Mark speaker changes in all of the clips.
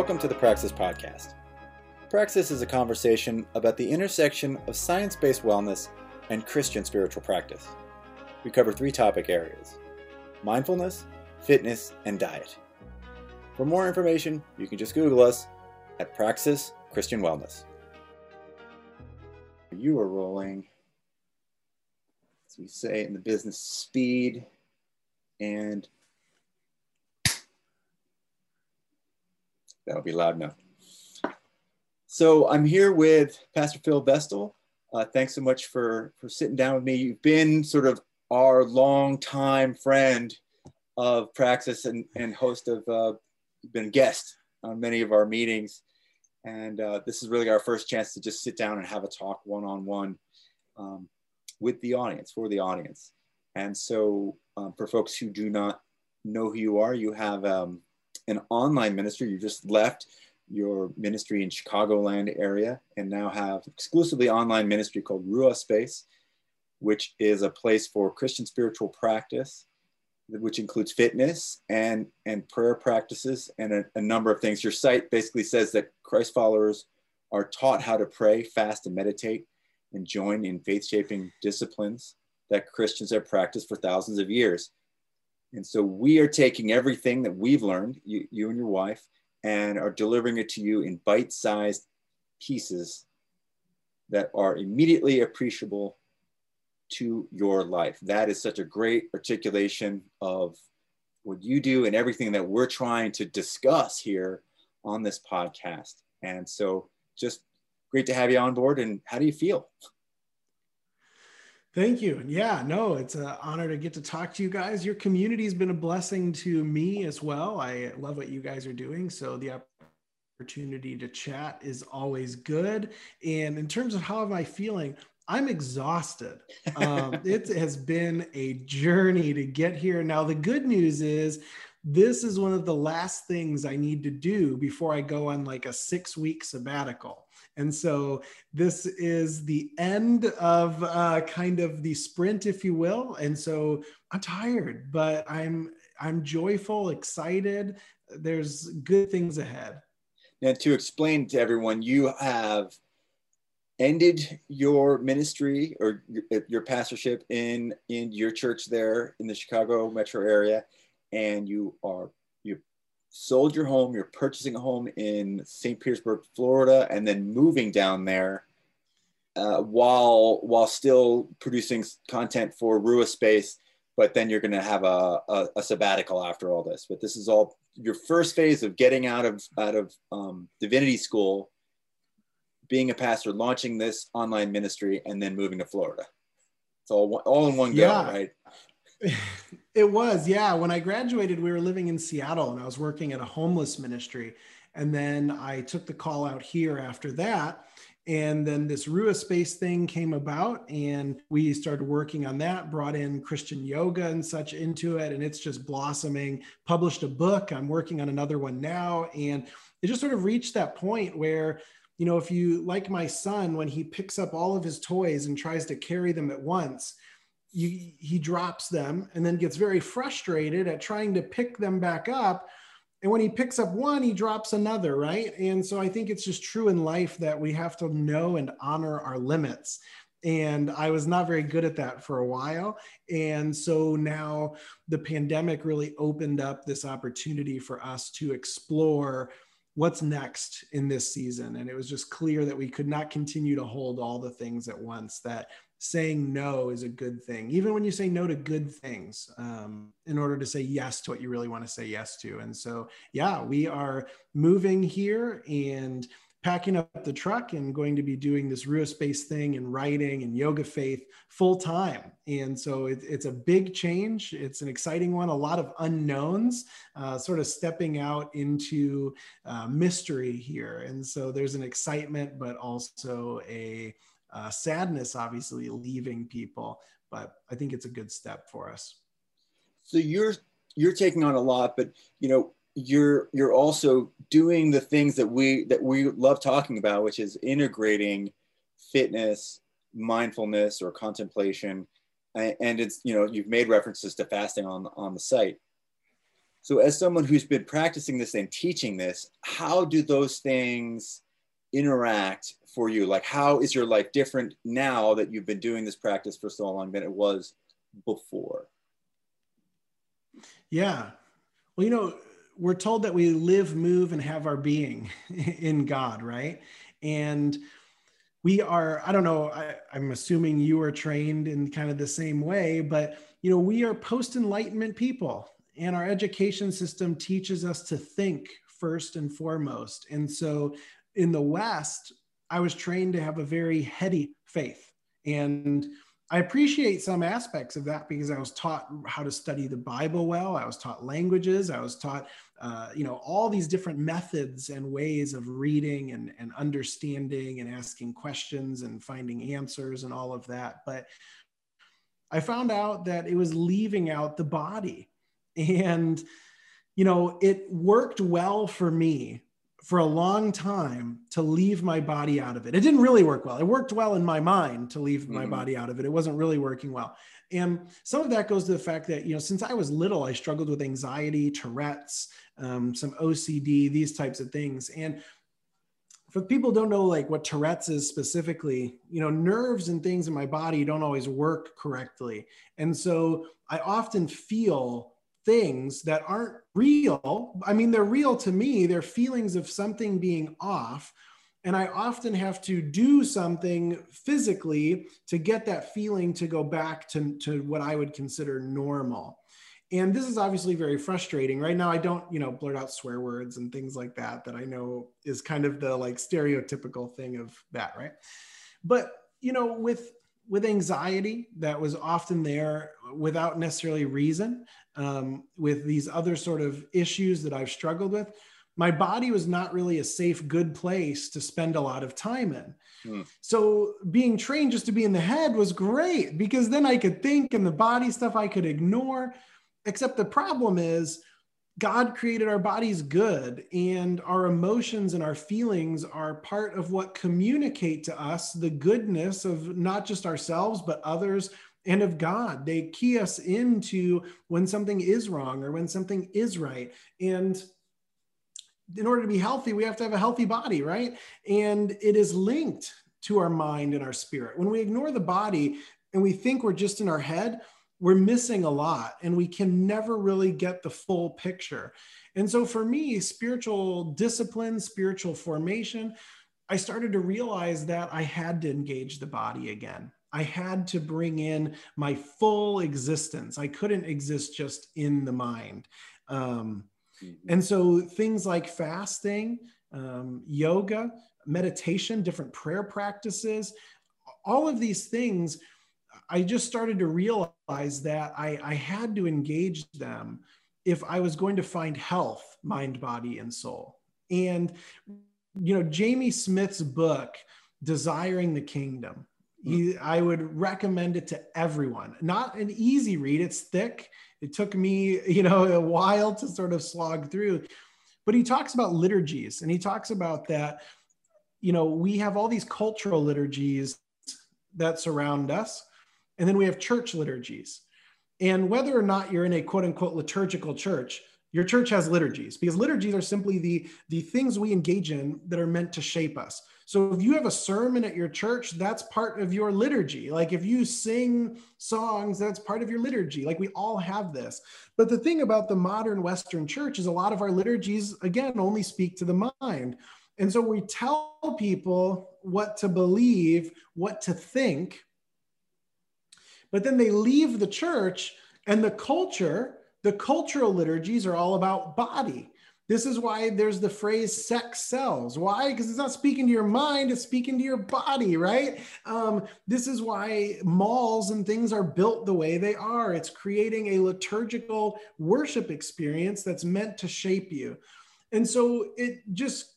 Speaker 1: Welcome to the Praxis Podcast. Praxis is a conversation about the intersection of science based wellness and Christian spiritual practice. We cover three topic areas mindfulness, fitness, and diet. For more information, you can just Google us at Praxis Christian Wellness. You are rolling, as we say in the business, speed and that'll be loud enough. So I'm here with Pastor Phil Vestal. Uh, thanks so much for for sitting down with me. You've been sort of our longtime friend of Praxis and, and host of uh, been guest on many of our meetings. And uh, this is really our first chance to just sit down and have a talk one on one with the audience, for the audience. And so, um, for folks who do not know who you are, you have um, an online ministry. You just left your ministry in Chicagoland area and now have exclusively online ministry called Rua Space, which is a place for Christian spiritual practice which includes fitness and and prayer practices and a, a, number of things. Your site basically says that Christ followers are taught how to pray, fast, and meditate, and join in faith-shaping disciplines that Christians have practiced for thousands of years. And so we are taking everything that we've learned, you, you and your wife, and are delivering it to you in bite-sized pieces that are immediately appreciable to your life. That is such a great articulation of what you do and everything that we're trying to discuss here on this podcast. And so just great to have you on board. And how do you feel?
Speaker 2: Thank you. Yeah, no, it's an honor to get to talk to you guys. Your community has been a blessing to me as well. I love what you guys are doing. So the opportunity to chat is always good. And in terms of how am I feeling, I'm exhausted. Um, it has been a journey to get here. Now, the good news is this is one of the last things I need to do before I go on like a six week sabbatical. And so this is the end of uh, kind of the sprint, if you will. And so I'm tired, but I'm I'm joyful, excited. There's good things ahead.
Speaker 1: Now, to explain to everyone, you have ended your ministry or your pastorship in in your church there in the Chicago metro area and you are sold your home you're purchasing a home in St. Petersburg Florida and then moving down there uh, while while still producing content for Rua Space but then you're going to have a, a, a, sabbatical after all this but this is all your first phase of getting out of out of um, divinity school being a pastor, launching this online ministry, and then moving to Florida. It's all all in one go, yeah. right?
Speaker 2: It was, yeah. When I graduated, we were living in Seattle, and I was working at a homeless ministry. And then I took the call out here after that. And then this Rua Space thing came about, and we started working on that, brought in Christian yoga and such into it, and it's just blossoming. Published a book. I'm working on another one now. And it just sort of reached that point where you know, if you like my son, when he picks up all of his toys and tries to carry them at once, you, he drops them and then gets very frustrated at trying to pick them back up. And when he picks up one, he drops another, right? And so I think it's just true in life that we have to know and honor our limits. And I was not very good at that for a while. And so now the pandemic really opened up this opportunity for us to explore what's next in this season. And it was just clear that we could not continue to hold all the things at once, that saying no is a good thing, even when you say no to good things, um, in order to say yes to what you really want to say yes to. And so, yeah, we are moving here and packing up the truck and going to be doing this Rua Space thing and writing and yoga faith full time. And so it, it's a big change. It's an exciting one, a lot of unknowns, uh, sort of stepping out into uh, mystery here. And so there's an excitement, but also a uh, sadness, obviously, leaving people. But I think it's a good step for us.
Speaker 1: So you're you're taking on a lot, but you know you're you're also doing the things that we that we love talking about which is integrating fitness mindfulness or contemplation and it's you know you've made references to fasting on on the site So, as someone who's been practicing this and teaching this, how do those things interact for you? Like, how is your life different now that you've been doing this practice for so long than it was before?
Speaker 2: Yeah. Well, you know, we're told that we live, move, and have our being in God, right? And we are, I don't know, I, I'm assuming you are trained in kind of the same way, but you know, we are post enlightenment people, and our education system teaches us to think first and foremost. And so in the West, I was trained to have a very heady faith. And I appreciate some aspects of that because I was taught how to study the Bible well. I was taught languages. I was taught, uh, you know, all these different methods and ways of reading and, and understanding and asking questions and finding answers and all of that. But I found out that it was leaving out the body. And, you know, it worked well for me for a long time to leave my body out of it. It didn't really work well. It worked well in my mind to leave my mm-hmm. body out of it. It wasn't really working well. And some of that goes to the fact that, you know, since I was little, I struggled with anxiety, Tourette's, um, some OCD, these types of things. And for people don't know like what Tourette's is specifically, you know, nerves and things in my body don't always work correctly. And so I often feel things that aren't real. I mean, they're real to me, they're feelings of something being off. And I often have to do something physically to get that feeling to go back to, to what I would consider normal. And this is obviously very frustrating. Right now, I don't, you know, blurt out swear words and things like that, that I know is kind of the like stereotypical thing of that, right? But, you know, with with anxiety that was often there without necessarily reason, um, with these other sort of issues that I've struggled with, my body was not really a safe, good place to spend a lot of time in. Mm. So being trained just to be in the head was great because then I could think and the body stuff I could ignore. Except the problem is, God created our bodies good, and our emotions and our feelings are part of what communicate to us the goodness of not just ourselves, but others and of God. They key us into when something is wrong or when something is right. And in order to be healthy, we have to have a healthy body, right? And it is linked to our mind and our spirit. When we ignore the body and we think we're just in our head, we're missing a lot and we can never really get the full picture. And so for me, spiritual discipline, spiritual formation, I started to realize that I had to engage the body again. I had to bring in my full existence. I couldn't exist just in the mind. Um, mm-hmm. and so things like fasting, um, yoga, meditation, different prayer practices, all of these things I just started to realize that I, I had to engage them if I was going to find health, mind, body, and soul. And, you know, Jamie Smith's book, Desiring the Kingdom, I would recommend it to everyone. Not an easy read, it's thick. It took me, you know, a while to sort of slog through. But he talks about liturgies and he talks about that, you know, we have all these cultural liturgies that surround us and then we have church liturgies. And whether or not you're in a quote unquote liturgical church, your church has liturgies because liturgies are simply the, the things we engage in that are meant to shape us. So if you have a sermon at your church, that's part of your liturgy. Like if you sing songs, that's part of your liturgy. Like we all have this. But the thing about the modern Western church is a lot of our liturgies, again, only speak to the mind. And so we tell people what to believe, what to think, but then they leave the church and the culture, the cultural liturgies are all about body. This is why there's the phrase sex sells. Why? Because it's not speaking to your mind, it's speaking to your body, right? Um, this is why malls and things are built the way they are. It's creating a liturgical worship experience that's meant to shape you. And so it just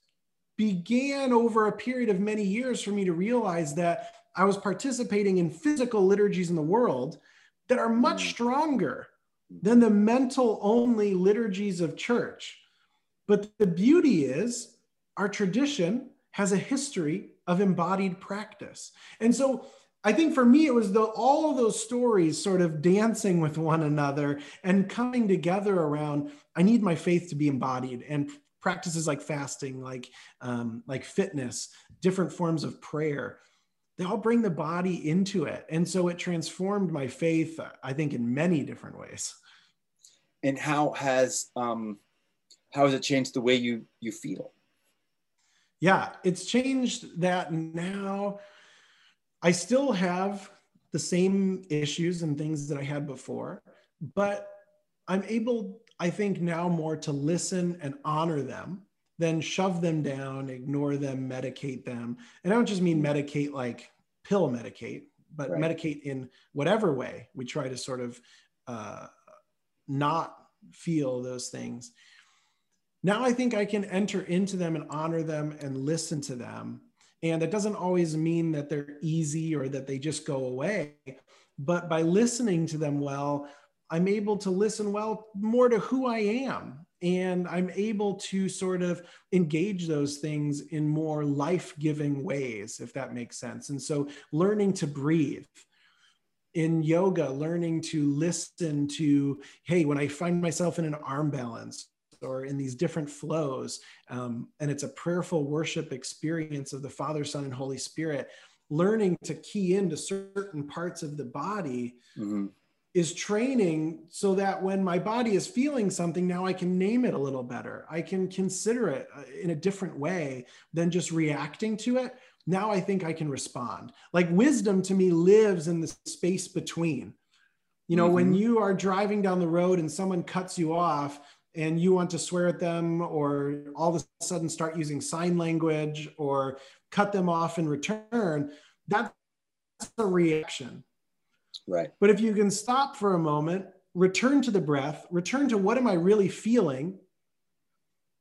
Speaker 2: began over a period of many years for me to realize that I was participating in physical liturgies in the world that are much mm. stronger than the mental only liturgies of church. But the beauty is, our tradition has a history of embodied practice. And so I think for me, it was the, all of those stories sort of dancing with one another and coming together around, I need my faith to be embodied and practices like fasting, like, um, like fitness, different forms of prayer, they all bring the body into it. And so it transformed my faith, I think, in many different ways.
Speaker 1: And how has, um, how has it changed the way you, you feel?
Speaker 2: Yeah, it's changed that now I still have the same issues and things that I had before, but I'm able, I think, now more to listen and honor them than shove them down, ignore them, medicate them. And I don't just mean medicate like pill medicate, but right. medicate in whatever way we try to sort of uh, not feel those things. Now I think I can enter into them and honor them and listen to them and it doesn't always mean that they're easy or that they just go away. But by listening to them well, I'm able to listen well more to who I am. And I'm able to sort of engage those things in more life giving ways, if that makes sense. And so learning to breathe, in yoga, learning to listen to, hey, when I find myself in an arm balance, or in these different flows. Um, and it's a prayerful worship experience of the Father, Son, and Holy Spirit. Learning to key into certain parts of the body mm-hmm. is training so that when my body is feeling something, now I can name it a little better. I can consider it uh, in a different way than just reacting to it. Now I think I can respond. Like wisdom to me lives in the space between. You know, mm-hmm. when you are driving down the road and someone cuts you off, and you want to swear at them or all of a sudden start using sign language or cut them off in return, that's a reaction.
Speaker 1: Right.
Speaker 2: But if you can stop for a moment, return to the breath, return to what am I really feeling?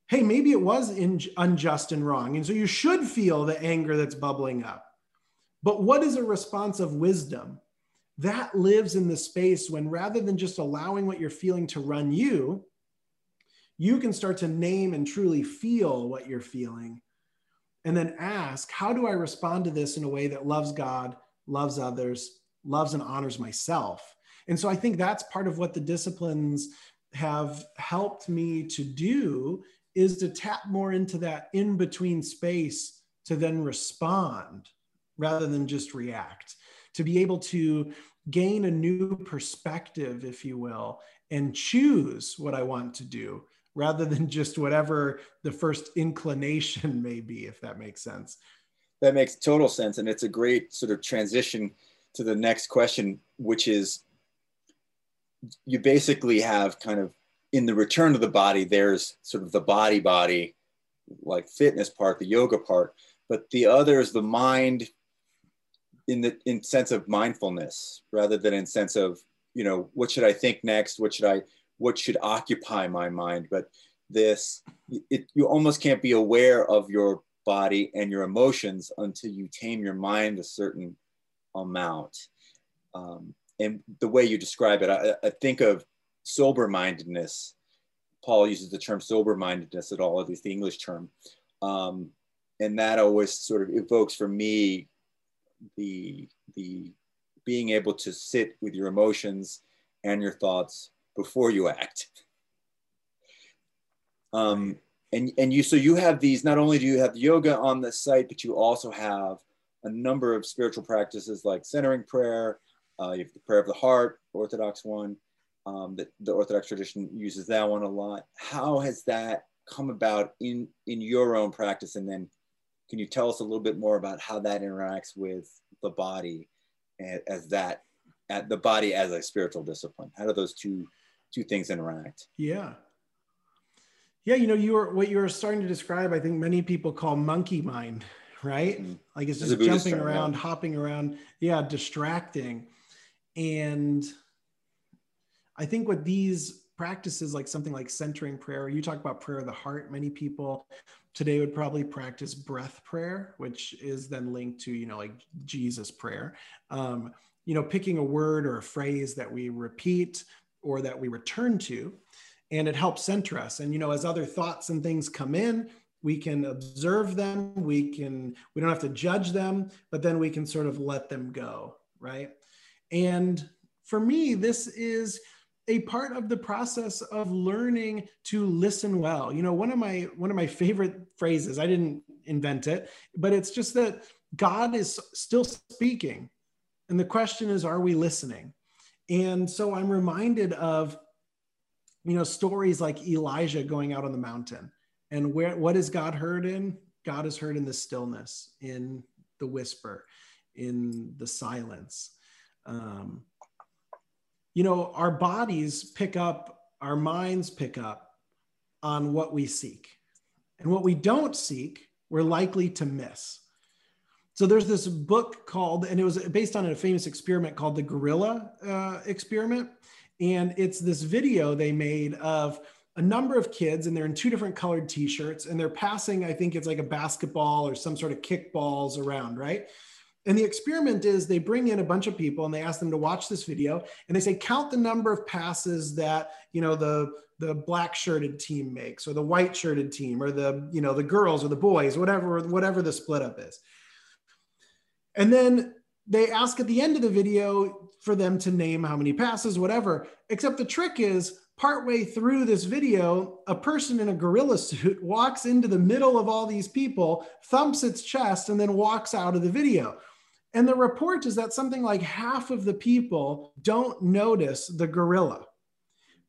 Speaker 2: Hey, maybe it was in, unjust and wrong. And so you should feel the anger that's bubbling up. But what is a response of wisdom? That lives in the space when rather than just allowing what you're feeling to run you, you can start to name and truly feel what you're feeling and then ask how do i respond to this in a way that loves god loves others loves and honors myself? And so i think that's part of what the disciplines have helped me to do is to tap more into that in between space to then respond rather than just react to be able to gain a new perspective if you will and choose what i want to do rather than just whatever the first inclination may be, if that makes sense.
Speaker 1: That makes total sense. And it's a great sort of transition to the next question, which is you basically have kind of in the return to the body, there's sort of the body body, like fitness part, the yoga part, but the other is the mind in the in sense of mindfulness rather than in sense of you know what should i think next what should i what should occupy my mind but this it, you almost can't be aware of your body and your emotions until you tame your mind a certain amount. Um, and the way you describe it I, I think of sober mindedness paul uses the term sober mindedness at all at least the english term. Um, and that always sort of evokes for me the the being able to sit with your emotions and your thoughts before you act. Um, and, and you, so you have these, not only do you have yoga on the site, but you also have a number of spiritual practices like centering prayer, uh, you have the prayer of the heart, Orthodox one, um, the, the Orthodox tradition uses that one a lot. How has that come about in, in your own practice? And then can you tell us a little bit more about how that interacts with the body as that, at the body as a spiritual discipline? How do those two two things interact.
Speaker 2: Yeah. Yeah, you know, you were what you were starting to describe, I think many people call monkey mind, right? Mm-hmm. Like it's just jumping term, around, yeah. hopping around, yeah, distracting. And I think what these practices like something like centering prayer, you talk about prayer of the heart, many people today would probably practice breath prayer, which is then linked to, you know, like Jesus prayer. Um, you know, picking a word or a phrase that we repeat or that we return to and it helps center us. And you know as other thoughts and things come in we can observe them we can we don't have to judge them but then we can sort of let them go right? And for me this is a part of the process of learning to listen well. You know one of my one of my favorite phrases i didn't invent it but it's just that god is still speaking. And the question is are we listening and so i'm reminded of you know stories like elijah going out on the mountain and where what is God heard in? God is heard in the stillness, in the whisper, in the silence. Um, you know, our bodies pick up, our minds pick up on what we seek. And what we don't seek, we're likely to miss. So there's this book called, and it was based on a famous experiment called the gorilla uh, experiment. And it's this video they made of a number of kids and they're in two different colored t-shirts and they're passing i think it's like a basketball or some sort of kickballs around right and the experiment is they bring in a bunch of people and they ask them to watch this video and they say count the number of passes that you know the the black shirted team makes or the white shirted team or the you know the girls or the boys whatever whatever the split up is and then they ask at the end of the video for them to name how many passes whatever except the trick is partway through this video, a person in a gorilla suit walks into the middle of all these people, thumps its chest, and then walks out of the video. And the report is that something like half of the people don't notice the gorilla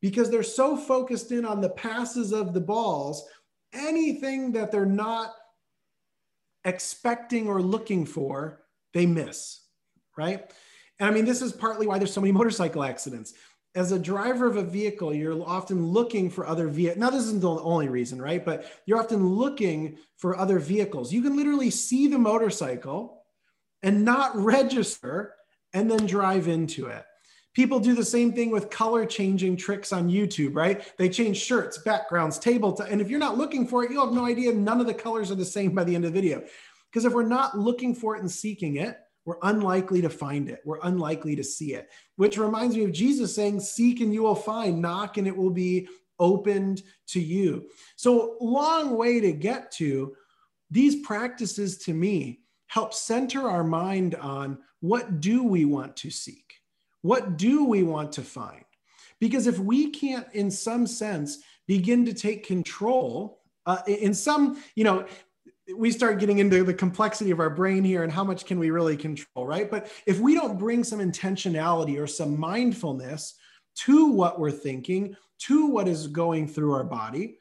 Speaker 2: because they're so focused in on the passes of the balls, anything that they're not expecting or looking for, they miss, right? And I mean, this is partly why there's so many motorcycle accidents as a driver of a vehicle, you're often looking for other vehicles. Now, this isn't the only reason, right? But you're often looking for other vehicles. You can literally see the motorcycle and not register and then drive into it. People do the same thing with color changing tricks on YouTube, right? They change shirts, backgrounds, table, and if you're not looking for it, you'll have no idea none of the colors are the same by the end of the video. Because if we're not looking for it and seeking it, we're unlikely to find it. We're unlikely to see it, which reminds me of Jesus saying, Seek and you will find, knock and it will be opened to you. So, long way to get to. These practices to me help center our mind on what do we want to seek? What do we want to find? Because if we can't, in some sense, begin to take control, uh, in some, you know, we start getting into the complexity of our brain here and how much can we really control, right? But if we don't bring some intentionality or some mindfulness to what we're thinking, to what is going through our body,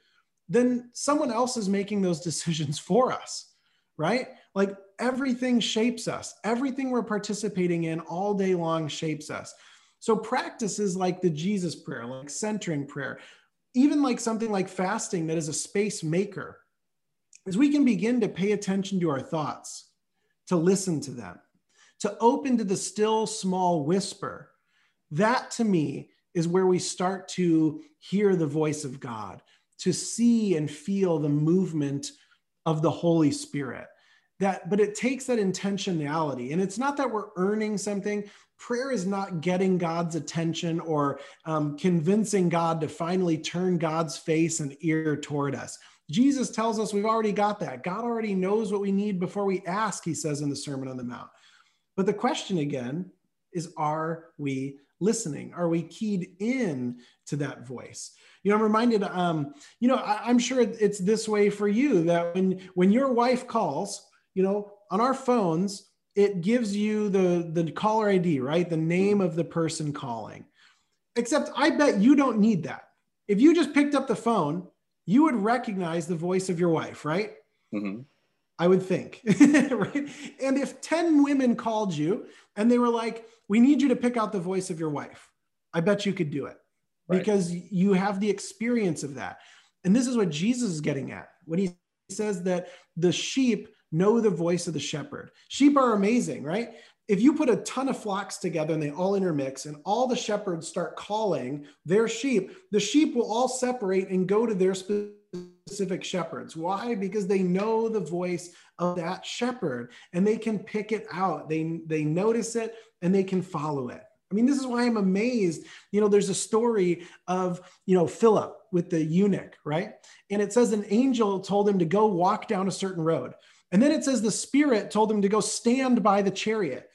Speaker 2: then someone else is making those decisions for us, right? Like everything shapes us, everything we're participating in all day long shapes us. So practices like the Jesus prayer, like centering prayer, even like something like fasting that is a space maker is we can begin to pay attention to our thoughts, to listen to them, to open to the still small whisper. That to me is where we start to hear the voice of God, to see and feel the movement of the Holy Spirit. That, but it takes that intentionality. And it's not that we're earning something. Prayer is not getting God's attention or um, convincing God to finally turn God's face and ear toward us. Jesus tells us we've already got that. God already knows what we need before we ask, he says in the Sermon on the Mount. But the question again is are we listening? Are we keyed in to that voice? You know, I'm reminded, um, you know, I, am sure it's this way for you that when when your wife calls, you know, on our phones, it gives you the the caller ID, right? The name of the person calling. Except I bet you don't need that. If you just picked up the phone you would recognize the voice of your wife, right? Mm-hmm. I would think, right? And if 10 women called you and they were like, we need you to pick out the voice of your wife, I bet you could do it right. because you have the experience of that. And this is what Jesus is getting at when he says that the sheep know the voice of the shepherd. Sheep are amazing, right? If you put a ton of flocks together and they all intermix and all the shepherds start calling their sheep, the sheep will all separate and go to their specific shepherds. Why? Because they know the voice of that shepherd and they can pick it out. They, they notice it and they can follow it. I mean, this is why I'm amazed. You know, there's a story of, you know, Philip with the eunuch, right? And it says an angel told him to go walk down a certain road. And then it says the spirit told him to go stand by the chariot.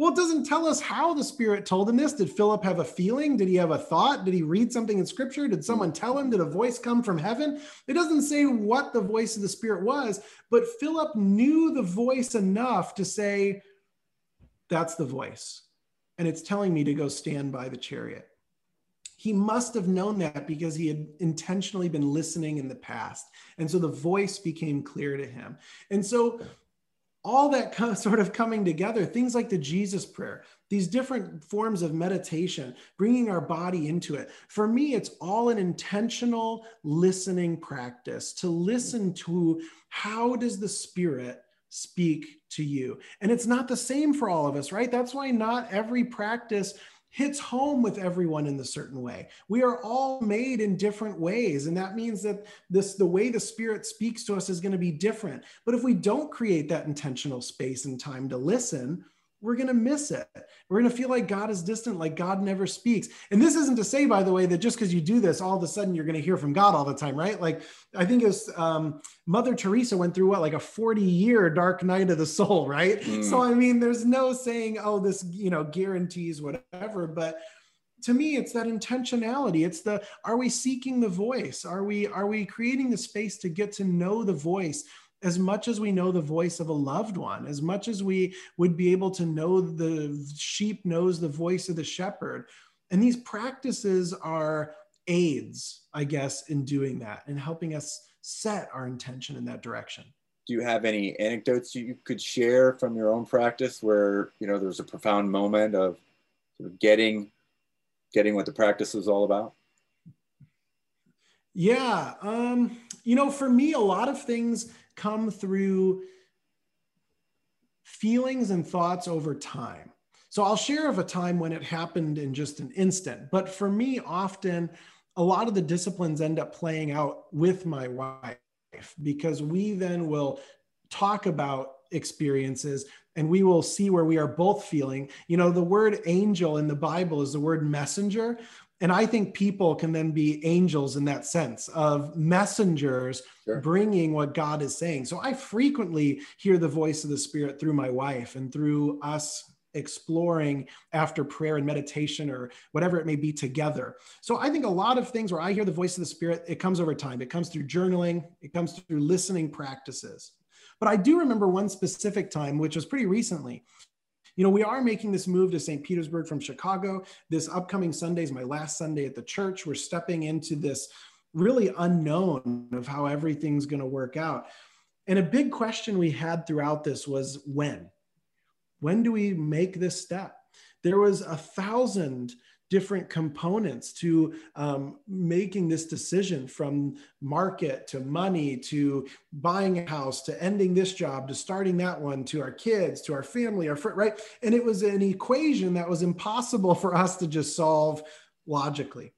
Speaker 2: Well, it doesn't tell us how the Spirit told him this. Did Philip have a feeling? Did he have a thought? Did he read something in Scripture? Did someone tell him? Did a voice come from heaven? It doesn't say what the voice of the Spirit was, but Philip knew the voice enough to say, That's the voice. And it's telling me to go stand by the chariot. He must have known that because he had intentionally been listening in the past. And so the voice became clear to him. And so all that sort of coming together, things like the Jesus prayer, these different forms of meditation, bringing our body into it. For me, it's all an intentional listening practice to listen to how does the Spirit speak to you. And it's not the same for all of us, right? That's why not every practice hits home with everyone in a certain way. We are all made in different ways. And that means that this the way the spirit speaks to us is going to be different. But if we don't create that intentional space and time to listen, we're going to miss it. We're going to feel like God is distant, like God never speaks. And this isn't to say, by the way, that just because you do this, all of a sudden you're going to hear from God all the time, right? Like I think it's um, Mother Teresa went through what, like a 40 year dark night of the soul, right? Mm. So, I mean, there's no saying, oh, this, you know, guarantees whatever. But to me it's that intentionality it's the are we seeking the voice are we are we creating the space to get to know the voice as much as we know the voice of a loved one, as much as we would be able to know the sheep knows the voice of the shepherd. And these practices are aids, I guess, in doing that and helping us set our intention in that direction.
Speaker 1: Do you have any anecdotes you could share from your own practice where, you know, there's a profound moment of sort of getting getting what the practice is all about?
Speaker 2: Yeah, um, you know, for me, a lot of things come through feelings and thoughts over time. So I'll share of a time when it happened in just an instant. But for me, often a lot of the disciplines end up playing out with my wife because we then will talk about experiences and we will see where we are both feeling. You know, the word angel in the Bible is the word messenger. And I think people can then be angels in that sense of messengers sure. bringing what God is saying. So I frequently hear the voice of the Spirit through my wife and through us exploring after prayer and meditation or whatever it may be together. So I think a lot of things where I hear the voice of the Spirit, it comes over time. It comes through journaling, it comes through listening practices. But I do remember one specific time, which was pretty recently, you know, we are making this move to St. Petersburg from Chicago. This upcoming Sunday is my last Sunday at the church. We're stepping into this really unknown of how everything's going to work out. And a big question we had throughout this was when? When do we make this step? There was a thousand different components to um, making this decision from market to money to buying a house to ending this job to starting that one to our kids to our family our friend right? And it was an equation that was impossible for us to just solve logically.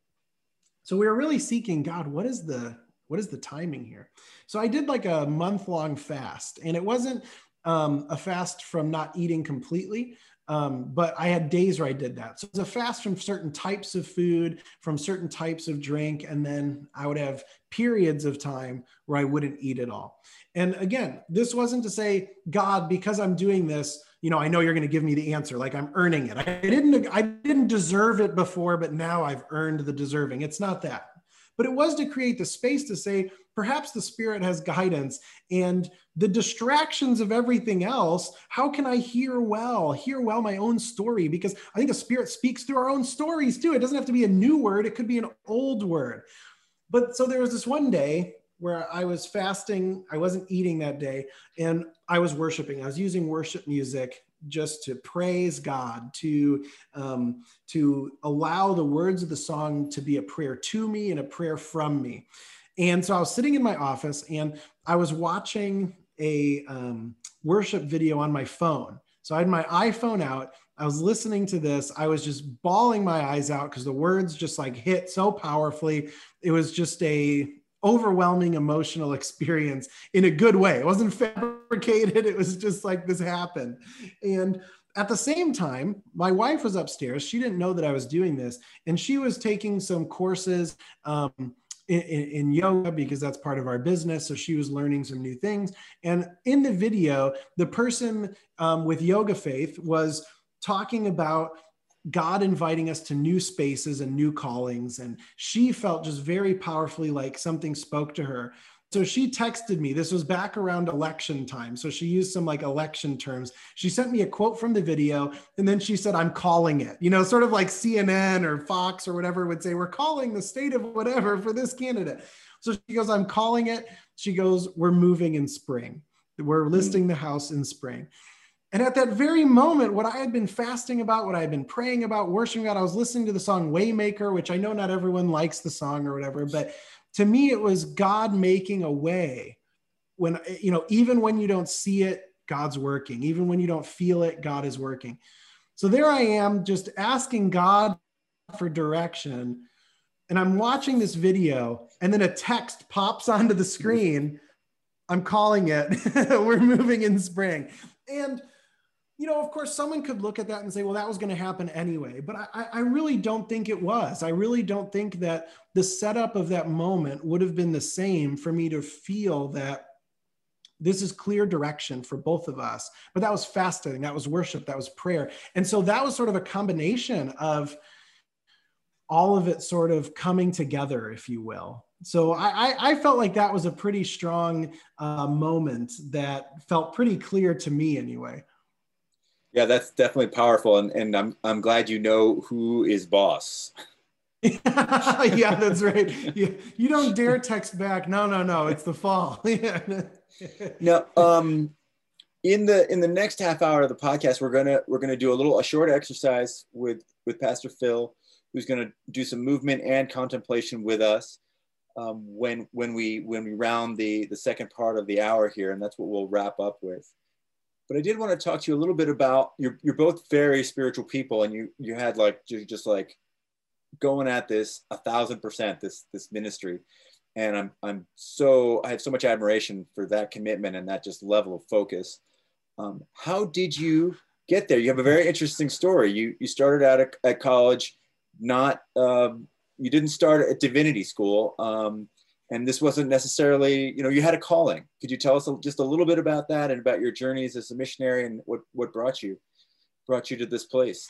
Speaker 2: So we were really seeking god what is the what is the timing here? So i did like a month long fast and it wasn't um, a fast from not eating completely um, but I had days where I did that. So it was a fast from certain types of food, from certain types of drink, and then I would have periods of time where I wouldn't eat at all. And again, this wasn't to say, God, because I'm doing this, you know, I know you're going to give me the answer. Like I'm earning it. I didn't, I didn't deserve it before, but now I've earned the deserving. It's not that. But it was to create the space to say, perhaps the spirit has guidance and the distractions of everything else how can i hear well hear well my own story? Because i think the spirit speaks through our own stories too. It doesn't have to be a new word. It could be an old word. But so there was this one day where i was fasting. I wasn't eating that day and i was worshiping. I was using worship music just to praise God, to um, to allow the words of the song to be a prayer to me and a prayer from me. And so I was sitting in my office and I was watching a um, worship video on my phone. So I had my iPhone out. I was listening to this. I was just bawling my eyes out because the words just like hit so powerfully. It was just a overwhelming emotional experience in a good way. It wasn't fabricated. It was just like this happened. And at the same time, my wife was upstairs. She didn't know that I was doing this, and she was taking some courses um, in, in, yoga because that's part of our business. So she was learning some new things. And in the video, the person um, with yoga faith was talking about God inviting us to new spaces and new callings. And she felt just very powerfully like something spoke to her. So she texted me. This was back around election time. So she used some like election terms. She sent me a quote from the video and then she said, I'm calling it. You know, sort of like CNN or Fox or whatever would say, We're calling the state of whatever for this candidate. So she goes, I'm calling it. She goes, We're moving in spring. We're hmm. listing the house in spring. And at that very moment, what I had been fasting about, what I had been praying about, worshiping about, I was listening to the song Waymaker, which I know not everyone likes the song or whatever, but to me it was god making a way when you know even when you don't see it god's working. Even when you don't feel it god is working. So there i am just asking god for direction and i'm watching this video and then a text pops onto the screen. I'm calling it. We're moving in spring. And you know, of course, someone could look at that and say, well, that was going to happen anyway. But I, I really don't think it was. I really don't think that the setup of that moment would have been the same for me to feel that this is clear direction for both of us. But that was fasting, that was worship, that was prayer. And so that was sort of a combination of all of it sort of coming together, if you will. So I, I felt like that was a pretty strong uh, moment that felt pretty clear to me anyway.
Speaker 1: Yeah, that's definitely powerful, and, and I'm I'm glad you know who is boss.
Speaker 2: yeah, that's right. You, you don't dare text back. No, no, no. It's the fall.
Speaker 1: now, um, in the in the next half hour of the podcast, we're gonna we're gonna do a little a short exercise with with Pastor Phil, who's gonna do some movement and contemplation with us. Um, when when we when we round the the second part of the hour here, and that's what we'll wrap up with. But I did want to talk to you a little bit about you're you're both very spiritual people, and you you had like you're just like going at this a thousand percent this this ministry, and I'm I'm so I have so much admiration for that commitment and that just level of focus. Um, how did you get there? You have a very interesting story. You you started out at, at college, not um, you didn't start at divinity school. Um, and this wasn't necessarily you know you had a calling. Could you tell us just a little bit about that and about your journeys as a missionary and what what brought you brought you to this place?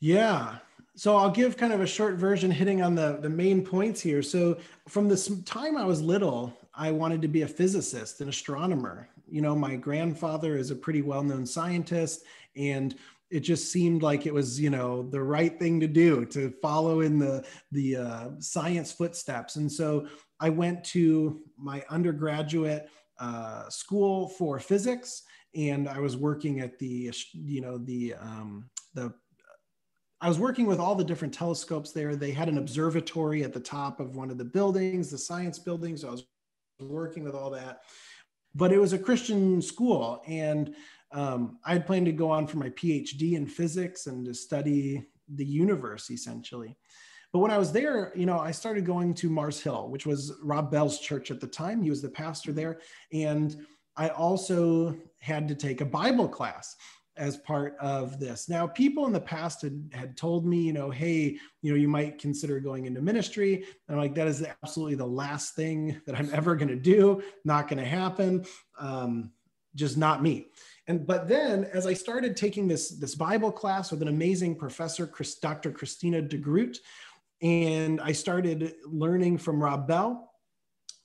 Speaker 2: Yeah. So i'll give kind of a short version hitting on the the main points here. So from the time i was little i wanted to be a physicist an astronomer. You know my grandfather is a pretty well-known scientist and it just seemed like it was you know the right thing to do to follow in the the uh, science footsteps and so i went to my undergraduate uh, school for physics and i was working at the you know the um, the I was working with all the different telescopes there. They had an observatory at the top of one of the buildings, the science buildings. So I was working with all that. But it was a Christian school. And um, I had planned to go on for my PhD in physics and to study the universe essentially. But when I was there, you know, I started going to Mars Hill, which was Rob Bell's church at the time. He was the pastor there. And I also had to take a Bible class as part of this. Now, people in the past had, had told me, you know, hey, you know, you might consider going into ministry. And I'm like, that is absolutely the last thing that I'm ever going to do. Not going to happen. Um, just not me. And but then as I started taking this this Bible class with an amazing professor, Chris, Dr. Christina DeGroot, and I started learning from Rob Bell,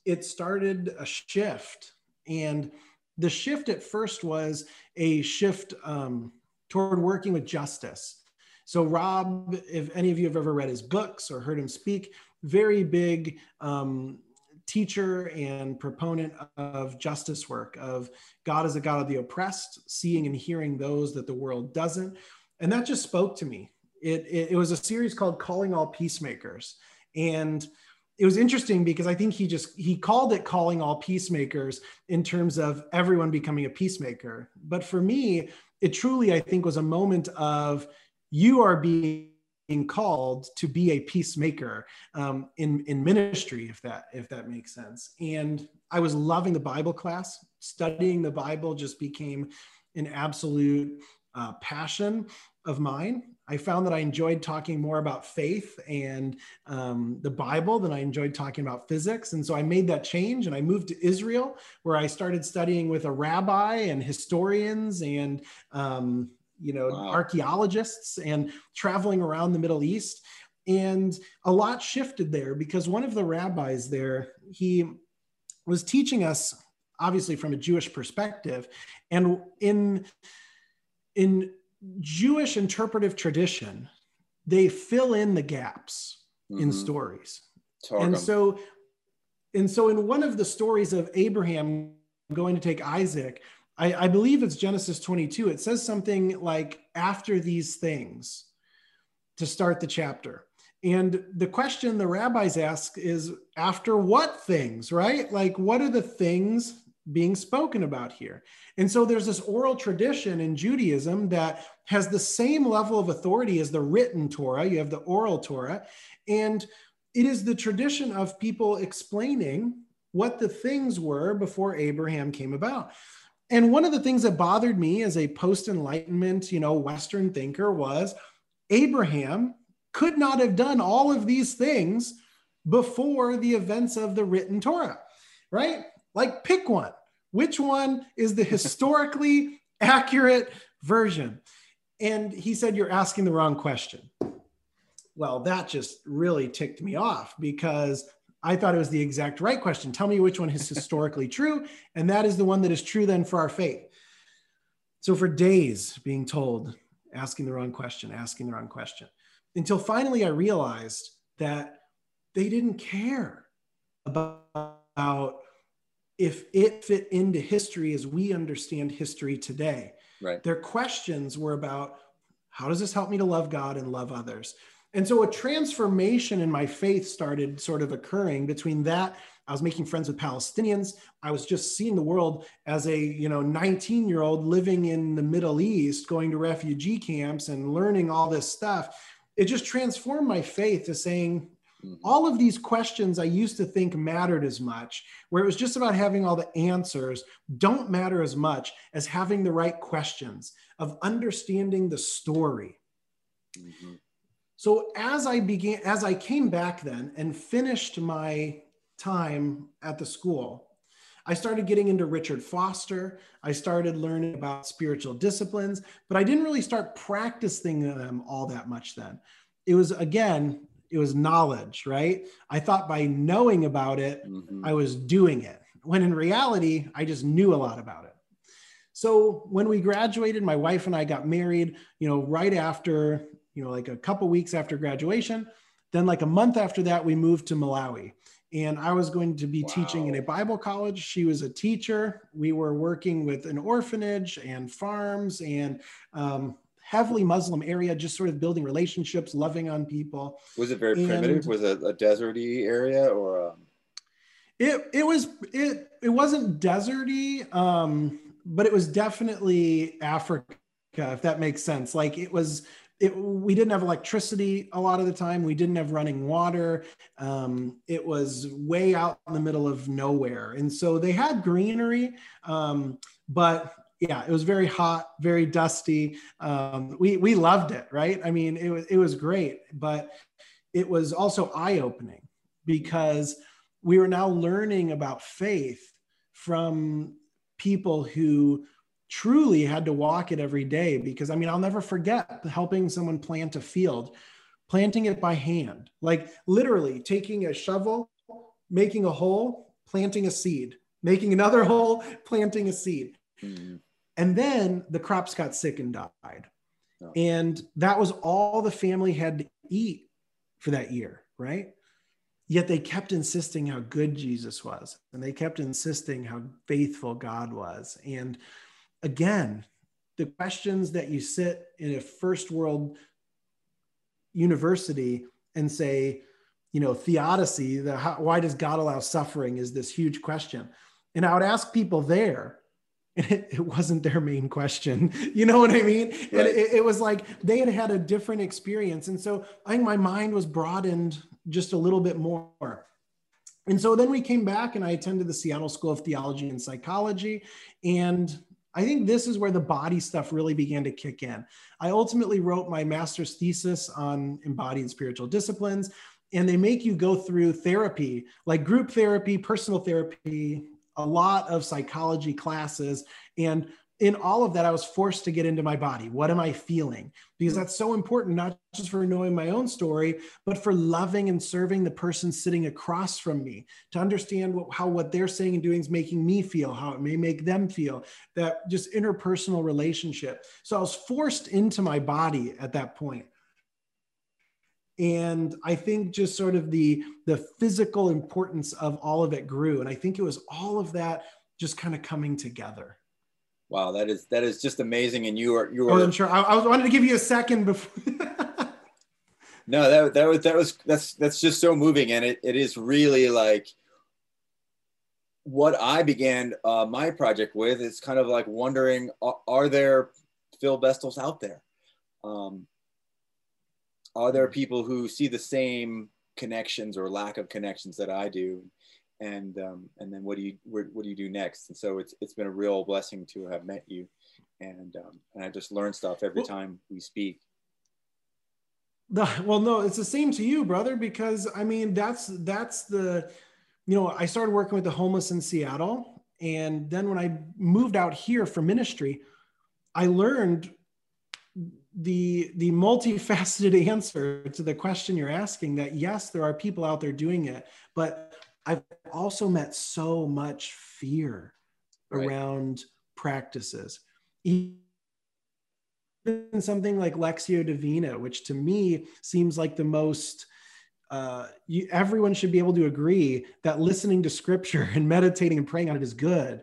Speaker 2: it started a shift. And the shift at first was a shift um, toward working with justice. So Rob, if any of you have ever read his books or heard him speak, very big um, teacher and proponent of justice work, of God as a God of the oppressed, seeing and hearing those that the world doesn't. And that just spoke to me. It, it, it was a series called Calling All Peacemakers. And it was interesting because I think he just he called it calling all peacemakers in terms of everyone becoming a peacemaker. But for me, it truly I think was a moment of you are being called to be a peacemaker um, in in ministry, if that if that makes sense. And I was loving the Bible class. Studying the Bible just became an absolute uh, passion of mine. I found that I enjoyed talking more about faith and um, the Bible than I enjoyed talking about physics. And so I made that change and I moved to Israel, where I started studying with a rabbi and historians and um, you know wow. archaeologists and traveling around the Middle East. And a lot shifted there because one of the rabbis there, he was teaching us obviously from a Jewish perspective. And in in Jewish interpretive tradition, they fill in the gaps mm-hmm. in stories. And so, and so in one of the stories of Abraham going to take Isaac, I, I believe it's Genesis 22, it says something like, after these things to start the chapter. And the question the rabbis ask is, after what things, right? Like, what are the things being spoken about here. And so there's this oral tradition in Judaism that has the same level of authority as the written Torah. You have the oral Torah. And it is the tradition of people explaining what the things were before Abraham came about. And one of the things that bothered me as a post enlightenment, you know, Western thinker was Abraham could not have done all of these things before the events of the written Torah, right? Like, pick one. Which one is the historically accurate version? And he said, You're asking the wrong question. Well, that just really ticked me off because I thought it was the exact right question. Tell me which one is historically true. And that is the one that is true then for our faith. So, for days being told, asking the wrong question, asking the wrong question, until finally I realized that they didn't care about if it fit into history as we understand history today.
Speaker 1: Right.
Speaker 2: Their questions were about how does this help me to love God and love others? And so a transformation in my faith started sort of occurring between that. I was making friends with Palestinians. I was just seeing the world as a, you know, 19 year old living in the Middle East, going to refugee camps and learning all this stuff. It just transformed my faith to saying, Mm-hmm. All of these questions I used to think mattered as much, where it was just about having all the answers, don't matter as much as having the right questions, of understanding the story. Mm-hmm. So as I began, as I came back then and finished my time at the school, I started getting into Richard Foster. I started learning about spiritual disciplines, but I didn't really start practicing them all that much then. It was again it was knowledge, right? I thought by knowing about it, mm-hmm. I was doing it. When in reality, I just knew a lot about it. So when we graduated, my wife and I got married, you know, right after, you know, like a couple weeks after graduation. Then, like a month after that, we moved to Malawi. And I was going to be wow. teaching in a Bible college. She was a teacher. We were working with an orphanage and farms and um, heavily Muslim area, just sort of building relationships, loving on people.
Speaker 1: Was it very and primitive? Was it a deserty area or? Um...
Speaker 2: It it was it it wasn't deserty, um, but it was definitely Africa, if that makes sense. Like it was. It, we didn't have electricity a lot of the time. We didn't have running water. Um, it was way out in the middle of nowhere, and so they had greenery, um, but yeah, it was very hot, very dusty. Um, we we loved it, right? I mean, it was it was great, but it was also eye opening because we were now learning about faith from people who truly had to walk it every day. Because I mean, I'll never forget helping someone plant a field, planting it by hand, like literally taking a shovel, making a hole, planting a seed, making another hole, planting a seed. Mm-hmm and then the crops got sick and died. Oh. And that was all the family had to eat for that year, right? Yet they kept insisting how good Jesus was. And they kept insisting how faithful God was. And again, the questions that you sit in a first world university and say, you know, theodicy, the how, why does God allow suffering is this huge question. And I would ask people there, and it, it, wasn't their main question. You know what i mean? Right. and it, it, was like they had had a different experience. And so i think my mind was broadened just a little bit more. And so then we came back and i attended the seattle school of theology and psychology. And I think this is where the body stuff really began to kick in. I ultimately wrote my master's thesis on embodied spiritual disciplines, and they make you go through therapy, like group therapy, personal therapy, a lot of psychology classes. And in all of that, I was forced to get into my body. What am I feeling? Because hmm. that's so important, not just for knowing my own story, but for loving and serving the person sitting across from me to understand what, how what they're saying and doing is making me feel, how it may make them feel, that just interpersonal relationship. So I was forced into my body at that point and i think just sort of the the physical importance of all of it grew and i think it was all of that just kind of coming together
Speaker 1: Wow, that is that is just amazing. And you are you
Speaker 2: are.
Speaker 1: Oh,
Speaker 2: I'm sure. I, I wanted to give you a second before.
Speaker 1: no, that that was that was that's that's just so moving, and it, it is really like what I began uh, my project with. It's kind of like wondering: are, are there Phil Bestles out there? Um, are there people who see the same connections or lack of connections that I do? And um, and then what do you what, what, do you do next? And so it's it's been a real blessing to have met you, and um, and I just learn stuff every well, time we speak.
Speaker 2: The, well, no, it's the same to you, brother, because I mean that's that's the, you know, I started working with the homeless in Seattle, and then when I moved out here for ministry, I learned the the multifaceted answer to the question you're asking that yes there are people out there doing it but I've also met so much fear right. around practices. Even something like Lectio Divina, which to me seems like the most uh, you, everyone should be able to agree that listening to scripture and meditating and praying on it is good.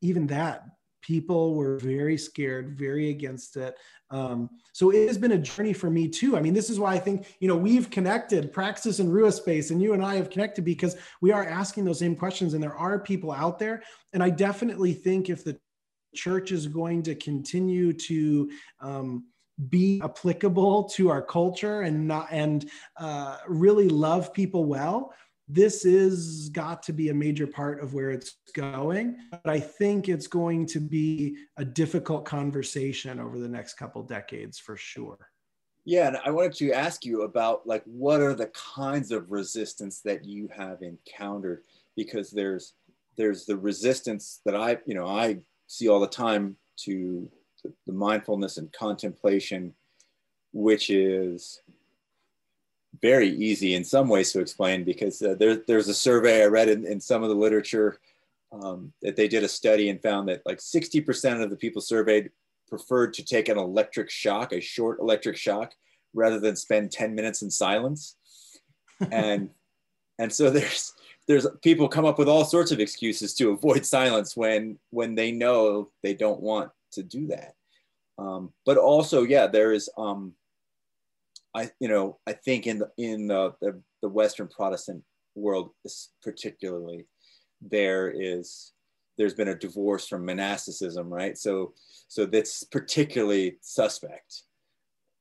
Speaker 2: Even that, people were very scared, very against it. Um, so it has been a journey for me too. I mean, this is why I think, you know, we've connected Praxis and Rua Space, and you and I have connected because we are asking those same questions, and there are people out there. And I definitely think if the church is going to continue to um, be applicable to our culture and not and uh, really love people well, this is got to be a major part of where it's going but i think it's going to be a difficult conversation over the next couple decades for sure.
Speaker 1: Yeah and i wanted to ask you about like what are the kinds of resistance that you have encountered? Because there's there's the resistance that i you know i see all the time to the mindfulness and contemplation which is very easy in some ways to explain because uh, there, there's a survey I read in, in some of the literature um, that they did a study and found that like 60% of the people surveyed preferred to take an electric shock, a short electric shock, rather than spend 10 minutes in silence. and and so there's there's people come up with all sorts of excuses to avoid silence when when they know they don't want to do that. Um, but also, yeah, there is um, I, you know, I think in the in the, the, the Western Protestant world, particularly, there is there's been a divorce from monasticism, right? So so that's particularly suspect.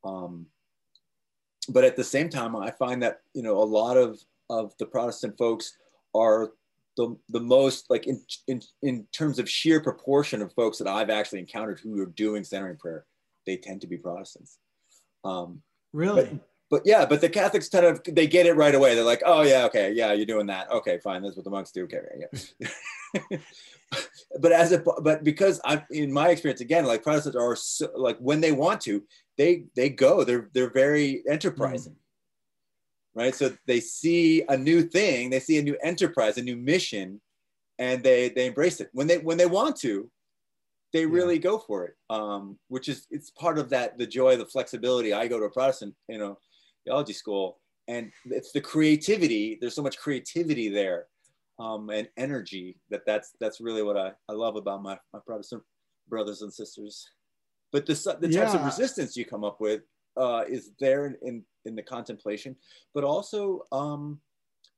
Speaker 1: Um, but at the same time, I find that you know a lot of of the Protestant folks are the, the most like in, in in terms of sheer proportion of folks that I've actually encountered who are doing centering prayer, they tend to be Protestants. Um,
Speaker 2: Really?
Speaker 1: But, but yeah, but the Catholics kind of they get it right away. They're like, oh yeah, okay, yeah, you're doing that. Okay, fine, that's what the monks do. Okay, yeah. but as a but because I'm in my experience again, like Protestants are so, like when they want to, they they go. They're they're very enterprising. Mm. Right, so they see a new thing, they see a new enterprise, a new mission, and they they embrace it. When they when they want to, they really yeah. go for it um, which is it's part of that the joy the flexibility i go to a protestant you know theology school and it's the creativity there's so much creativity there um, and energy that that's that's really what i, I love about my, my protestant brothers and sisters but the, the types yeah. of resistance you come up with uh, is there in, in, in the contemplation but also um,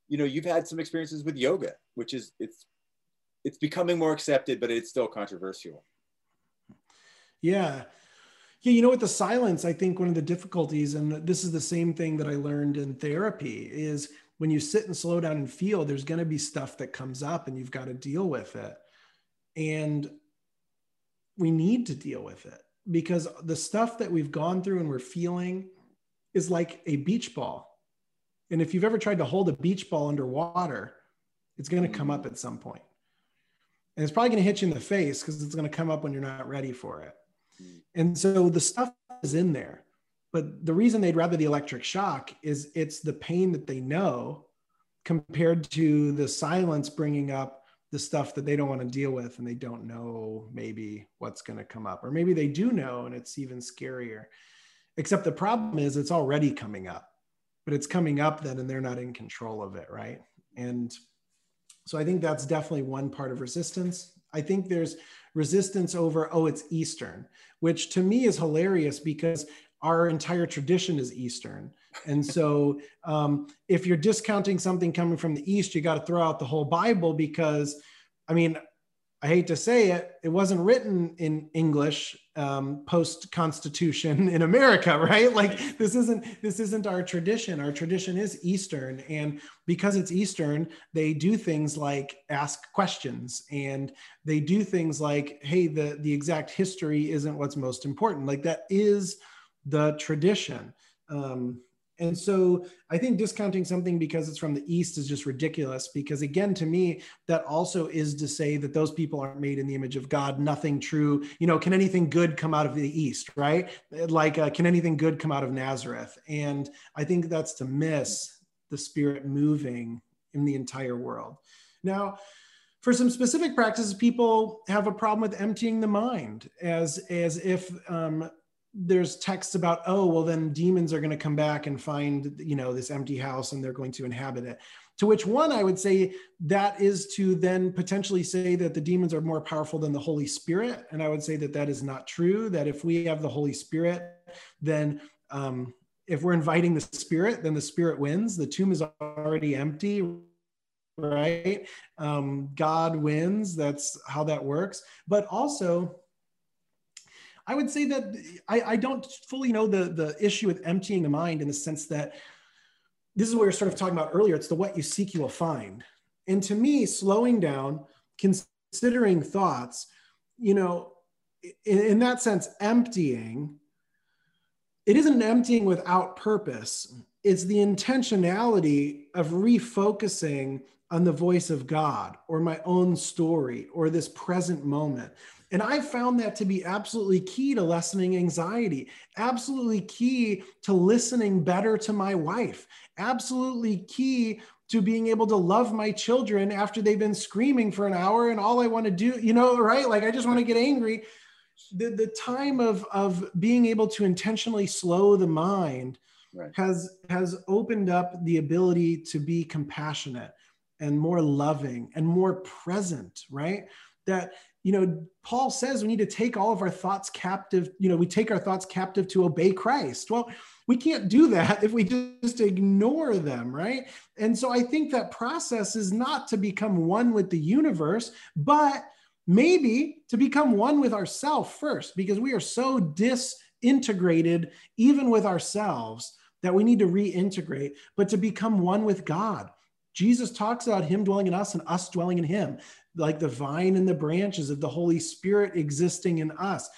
Speaker 1: you know you've had some experiences with yoga which is it's it's becoming more accepted but it's still controversial
Speaker 2: yeah. Yeah, you know, with the silence, I think one of the difficulties, and this is the same thing that I learned in therapy, is when you sit and slow down and feel, there's going to be stuff that comes up and you've got to deal with it. And we need to deal with it because the stuff that we've gone through and we're feeling is like a beach ball. And if you've ever tried to hold a beach ball underwater, it's going to come up mm-hmm. at some point. And it's probably going to hit you in the face because it's going to come up when you're not ready for it. And so the stuff is in there. But the reason they'd rather the electric shock is it's the pain that they know compared to the silence bringing up the stuff that they don't want to deal with and they don't know maybe what's going to come up or maybe they do know and it's even scarier except the problem is it's already coming up but it's coming up then and they're not in control of it right and so i think that's definitely one part of resistance i think there's resistance over oh it's eastern which to me is hilarious because our entire tradition is eastern. And so um, if you're discounting something coming from the East, you got to throw out the whole Bible because, I mean, I hate to say it, it wasn't written in English um, post Constitution in America, right? Like this isn't this isn't our tradition. Our tradition is Eastern, and because it's Eastern, they do things like ask questions, and they do things like, "Hey, the the exact history isn't what's most important." Like that is the tradition. Um, and so I think discounting something because it's from the East is just ridiculous. Because again, to me, that also is to say that those people aren't made in the image of God. Nothing true. You know, can anything good come out of the East, right? Like, uh, can anything good come out of Nazareth? And I think that's to miss the Spirit moving in the entire world. Now, for some specific practices, people have a problem with emptying the mind as as if um, there's texts about oh well then demons are going to come back and find you know this empty house and they're going to inhabit it. To which one i would say that is to then potentially say that the demons are more powerful than the holy spirit. And i would say that that is not true that if we have the holy spirit then um, if we're inviting the spirit then the spirit wins. The tomb is already empty right? Um, god wins. That's how that works. But also I would say that I, I don't fully know the, the issue with emptying the mind in the sense that this is what we were sort of talking about earlier. It's the what you seek, you will find. And to me, slowing down, considering thoughts, you know, in, in that sense, emptying, it isn't emptying without purpose. It's the intentionality of refocusing on the voice of God or my own story or this present moment. And I found that to be absolutely key to lessening anxiety, absolutely key to listening better to my wife, absolutely key to being able to love my children after they've been screaming for an hour and all I want to do, you know, right? Like I just want to get angry. The, the time of, of being able to intentionally slow the mind right. has, has opened up the ability to be compassionate and more loving and more present, right? That you know, Paul says we need to take all of our thoughts captive, you know, we take our thoughts captive to obey Christ. Well, we can't do that if we just ignore them, right? And so I think that process is not to become one with the universe, but maybe to become one with ourselves first, because we are so disintegrated, even with ourselves, that we need to reintegrate, but to become one with God. Jesus talks about him dwelling in us and us dwelling in him like the vine and the branches of the Holy Spirit existing in us.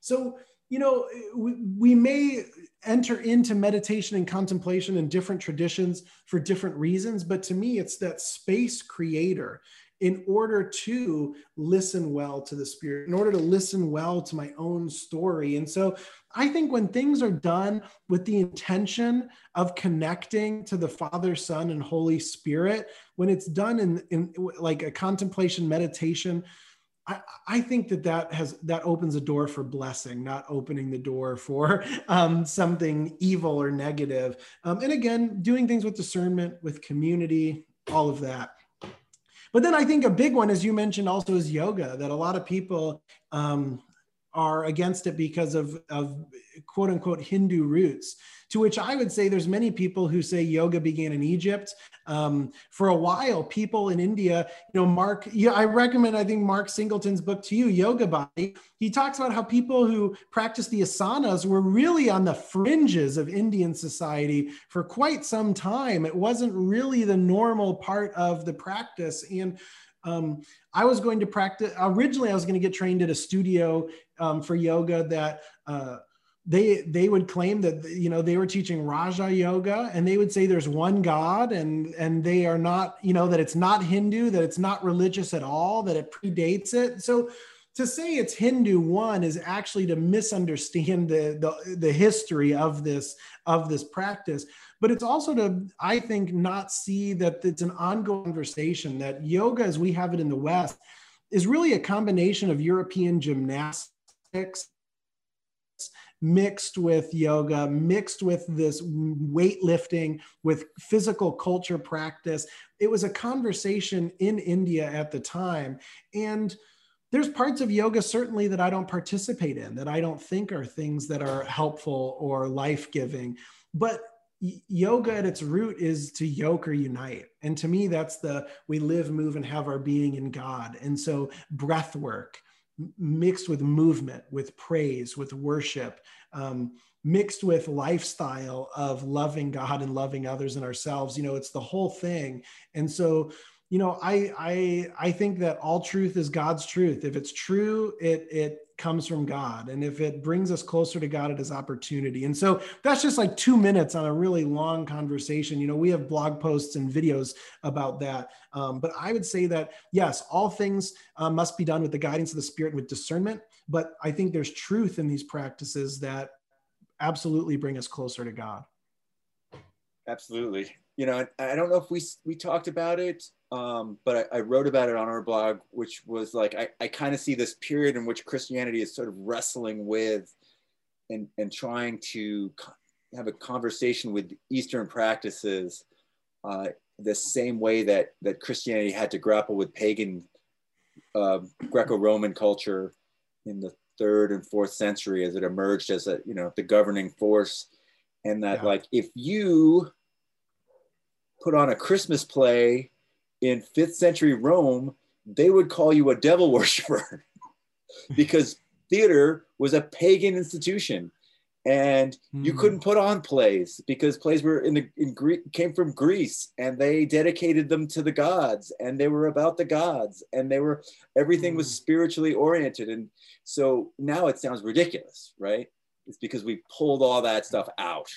Speaker 2: So, you know, we, we may enter into meditation and contemplation in different traditions for different reasons, but to me, it's that space creator in order to listen well to the spirit, in order to listen well to my own story. And so I think when things are done with the intention of connecting to the Father, Son, and Holy Spirit, when it's done in, in like a contemplation meditation, I, think that that has that opens a door for blessing, not opening the door for um, something evil or negative. Um, and again, doing things with discernment, with community, all of that. But then I think a big one, as you mentioned, also is yoga. That a lot of people um, are against it because of, of quote unquote Hindu roots. To which I would say there's many people who say yoga began in Egypt. Um, for a while, people in India, you know, Mark, yeah, I recommend, I think Mark Singleton's book to you, Yoga Body. He talks about how people who practice the asanas were really on the fringes of Indian society for quite some time. It wasn't really the normal part of the practice. And Um, I was going to practice, originally, I was going to get trained at a studio um, for yoga that. Uh, they they would claim that you know they were teaching raja yoga and they would say there's one god and and they are not you know that it's not hindu that it's not religious at all that it predates it so to say it's hindu one is actually to misunderstand the the, the history of this of this practice but it's also to i think not see that it's an ongoing conversation that yoga as we have it in the west is really a combination of european gymnastics mixed with yoga, mixed with this weightlifting, with physical culture practice. It was a conversation in India at the time. And there's parts of yoga certainly that I don't participate in, that I don't think are things that are helpful or life giving. But yoga at its root is to yoke or unite and to me that's the we live move and have our being in god and so breath work mixed with movement, with praise, with worship, um, mixed with lifestyle of loving God and loving others and ourselves. You know, it's the whole thing. And so, you know, I I I think that all truth is God's truth. If it's true, it it comes from God. And if it brings us closer to God, it is opportunity. And so that's just like two minutes on a really long conversation. You know, we have blog posts and videos about that. Um, but I would say that, yes, all things uh, must be done with the guidance of the Spirit with discernment. But I think there's truth in these practices that absolutely bring us closer to God.
Speaker 1: Absolutely. You know, I don't know if we we talked about it um, but I, I, wrote about it on our blog, which was like I, I kind of see this period in which Christianity is sort of wrestling with and, and trying to have a conversation with Eastern practices uh, the same way that, that Christianity had to grapple with pagan uh, Greco-Roman culture in the third and fourth century as it emerged as a you know the governing force, and that yeah. like if you put on a Christmas play in fifth century Rome, they would call you a devil worshiper because theater was a pagan institution and you hmm. couldn't put on plays because plays were in the in Greek came from Greece and they dedicated them to the gods and they were about the gods and they were everything mm. was hmm. spiritually oriented and so now it sounds ridiculous right it's because we pulled all that stuff out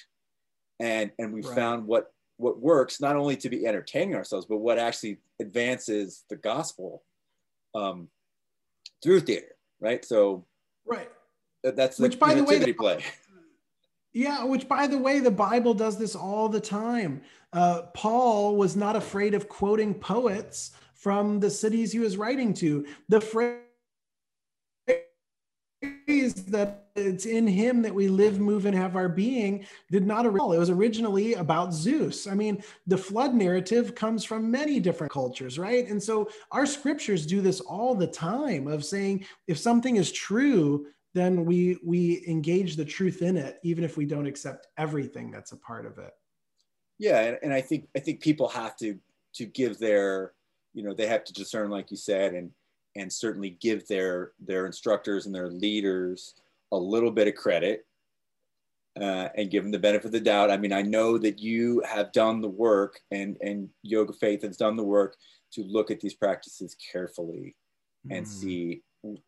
Speaker 1: and and we right. found what what works not only to be entertaining ourselves but what actually advances the gospel um, through theater right? So
Speaker 2: right.
Speaker 1: that's the which by the way the, play.
Speaker 2: Yeah which by the way the bible does this all the time. Uh, paul was not afraid of quoting poets from the cities he was writing to. The phrase that it's in him that we live, move, and have our being did not originally. It was originally about Zeus. I mean, the flood narrative comes from many different cultures, right? And so our scriptures do this all the time of saying if something is true, then we we engage the truth in it, even if we don't accept everything that's a part of it.
Speaker 1: Yeah, and, and I think I think people have to to give their, you know, they have to discern, like you said, and and certainly give their their instructors and their leaders a little bit of credit uh, and give them the benefit of the doubt. I mean, I know that you have done the work and and Yoga Faith has done the work to look at these practices carefully and mm, see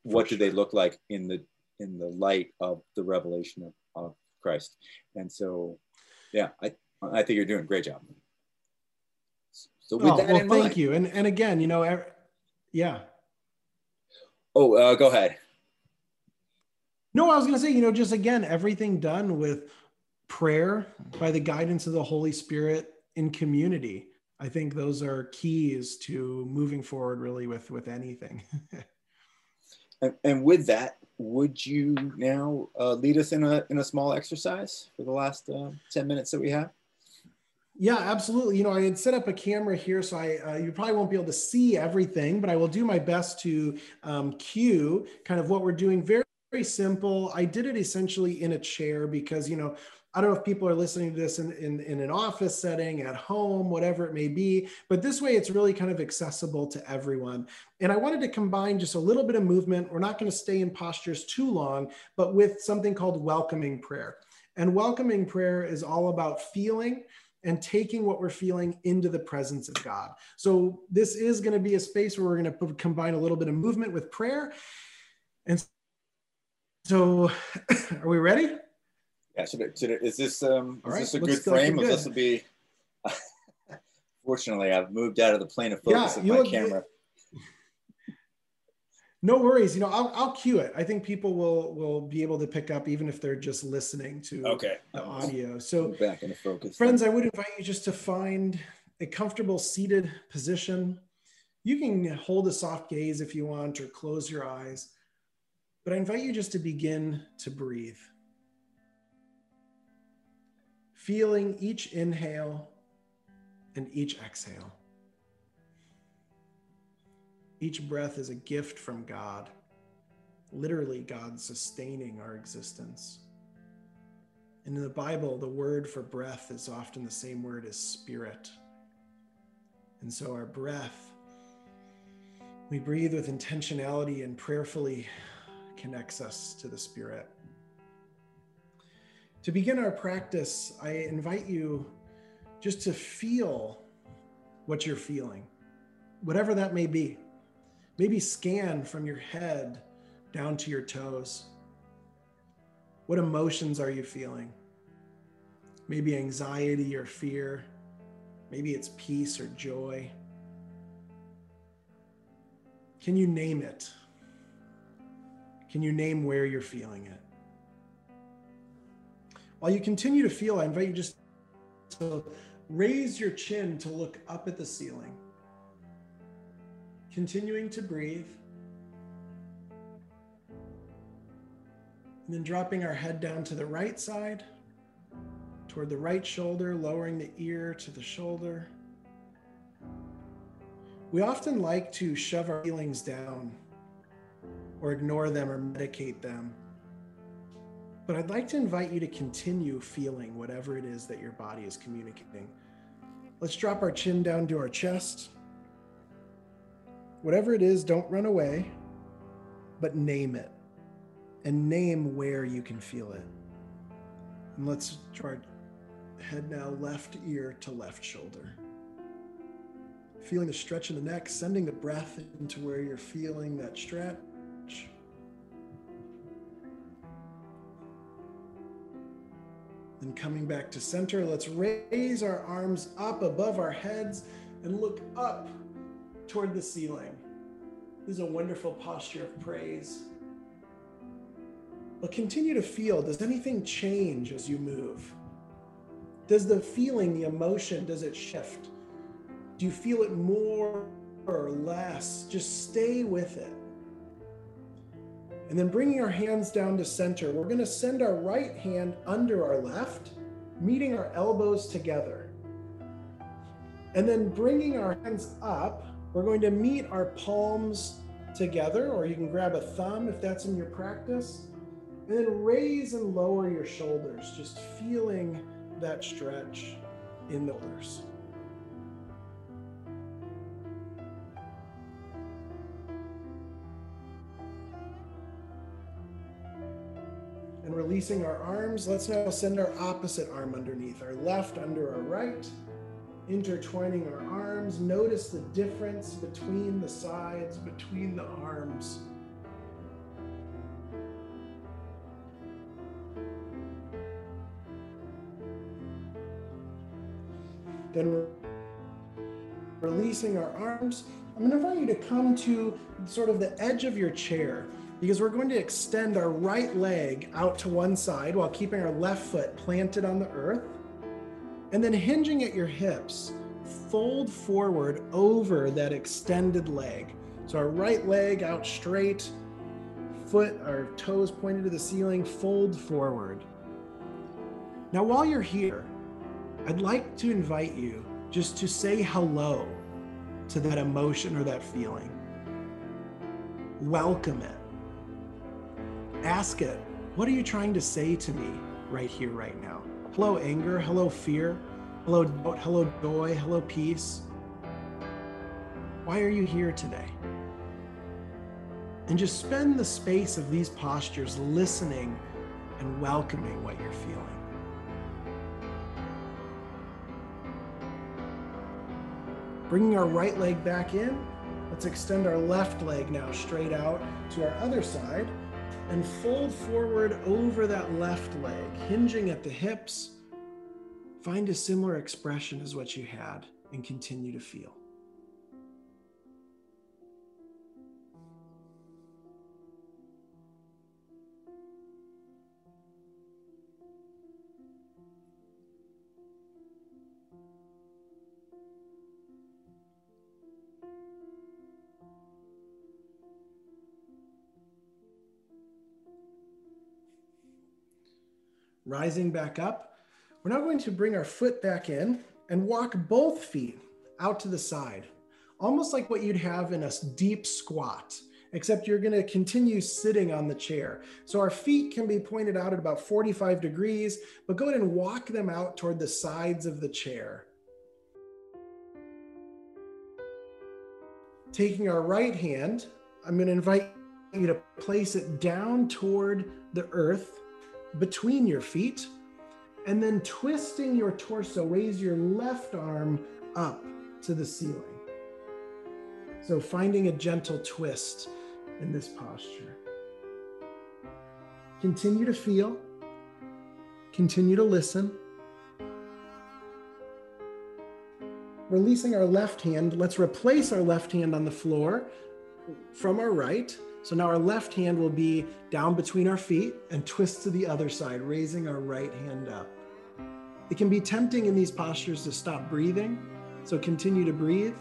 Speaker 1: what do they look like in the in the light of the revelation of, of Christ. And so, yeah, I I think you're doing a great job.
Speaker 2: So with oh, that well, in thank mind, you. And and again, you know, yeah.
Speaker 1: Oh, uh, go ahead.
Speaker 2: No, I was going to say, you know, just again, everything done with prayer by the guidance of the Holy Spirit in community. I think those are keys to moving forward really with with anything.
Speaker 1: and, and, with that, would you now uh, lead us in a in a small exercise for the last uh, ten minutes that we have?
Speaker 2: Yeah, absolutely. You know, I had set up a camera here, so I uh, you probably won't be able to see everything, but I will do my best to um, cue kind of what we're doing. Very, very simple. I did it essentially in a chair because you know I don't know if people are listening to this in, in, in, an office setting, at home, whatever it may be, but this way it's really kind of accessible to everyone. And I wanted to combine just a little bit of movement. We're not going to stay in postures too long, but with something called welcoming prayer. And welcoming prayer is all about feeling and taking what we're feeling into the presence of God. So, this is going to be a space where we're going to combine a little bit of movement with prayer. And so, are we ready?
Speaker 1: Yeah, should it, should it, is this um is
Speaker 2: right,
Speaker 1: this a good frame?
Speaker 2: Good.
Speaker 1: this will be fortunately I've moved out of the plane of focus
Speaker 2: Yeah,
Speaker 1: of my camera.
Speaker 2: No worries. You know, I'll, I'll cue it. I think people will will be able to pick up even if they're just listening to
Speaker 1: Okay.
Speaker 2: the audio. So,
Speaker 1: back into focus.
Speaker 2: friends, I would invite you just to find a comfortable seated position. You can hold a soft gaze if you want or close your eyes, but I invite you just to begin to breathe. Feeling each inhale and each exhale. Each breath is a gift from God, literally, God sustaining our existence. And in the Bible, the word for breath is often the same word as spirit. And so our breath, we breathe with intentionality and prayerfully connects us to the spirit. To begin our practice, I invite you just to feel what you're feeling, whatever that may be. Maybe scan from your head down to your toes. What emotions are you feeling? Maybe anxiety or fear. Maybe it's peace or joy. Can you name it? Can you name where you're feeling it? While you continue to feel, I invite you just to raise your chin to look up at the ceiling. Continuing to breathe. And then dropping our head down to the right side, toward the right shoulder, lowering the ear to the shoulder. We often like to shove our feelings down or ignore them or medicate them. But I'd like to invite you to continue feeling whatever it is that your body is communicating. Let's drop our chin down to our chest. Whatever it is, don't run away, but name it and name where you can feel it. And let's try head now, left ear to left shoulder. Feeling the stretch in the neck, sending the breath into where you're feeling that stretch. Then coming back to center, let's raise our arms up above our heads and look up toward the ceiling. This is a wonderful posture of praise. But continue to feel does anything change as you move? Does the feeling, the emotion, does it shift? Do you feel it more or less? Just stay with it. And then bringing our hands down to center, we're going to send our right hand under our left, meeting our elbows together. And then bringing our hands up, we're going to meet our palms together, or you can grab a thumb if that's in your practice. And then raise and lower your shoulders, just feeling that stretch in the shoulders. And releasing our arms, let's now send our opposite arm underneath, our left under our right, intertwining our arms. Notice the difference between the sides, between the arms. Then releasing our arms. I'm going to invite you to come to sort of the edge of your chair because we're going to extend our right leg out to one side while keeping our left foot planted on the earth. And then hinging at your hips, fold forward over that extended leg. So our right leg out straight, foot, our toes pointed to the ceiling, fold forward. Now, while you're here, I'd like to invite you just to say hello to that emotion or that feeling. Welcome it. Ask it, what are you trying to say to me right here, right now? Hello, anger. Hello, fear. Hello, doubt. Hello, joy. Hello, peace. Why are you here today? And just spend the space of these postures listening and welcoming what you're feeling. Bringing our right leg back in, let's extend our left leg now straight out to our other side and fold forward over that left leg, hinging at the hips. Find a similar expression as what you had and continue to feel. Rising back up. We're now going to bring our foot back in and walk both feet out to the side, almost like what you'd have in a deep squat, except you're going to continue sitting on the chair. So our feet can be pointed out at about 45 degrees, but go ahead and walk them out toward the sides of the chair. Taking our right hand, I'm going to invite you to place it down toward the earth between your feet, and then twisting your torso, raise your left arm up to the ceiling. So finding a gentle twist in this posture. Continue to feel, continue to listen. Releasing our left hand, let's replace our left hand on the floor from our right so now our left hand will be down between our feet and twist to the other side, raising our right hand up. It can be tempting in these postures to stop breathing, so continue to breathe.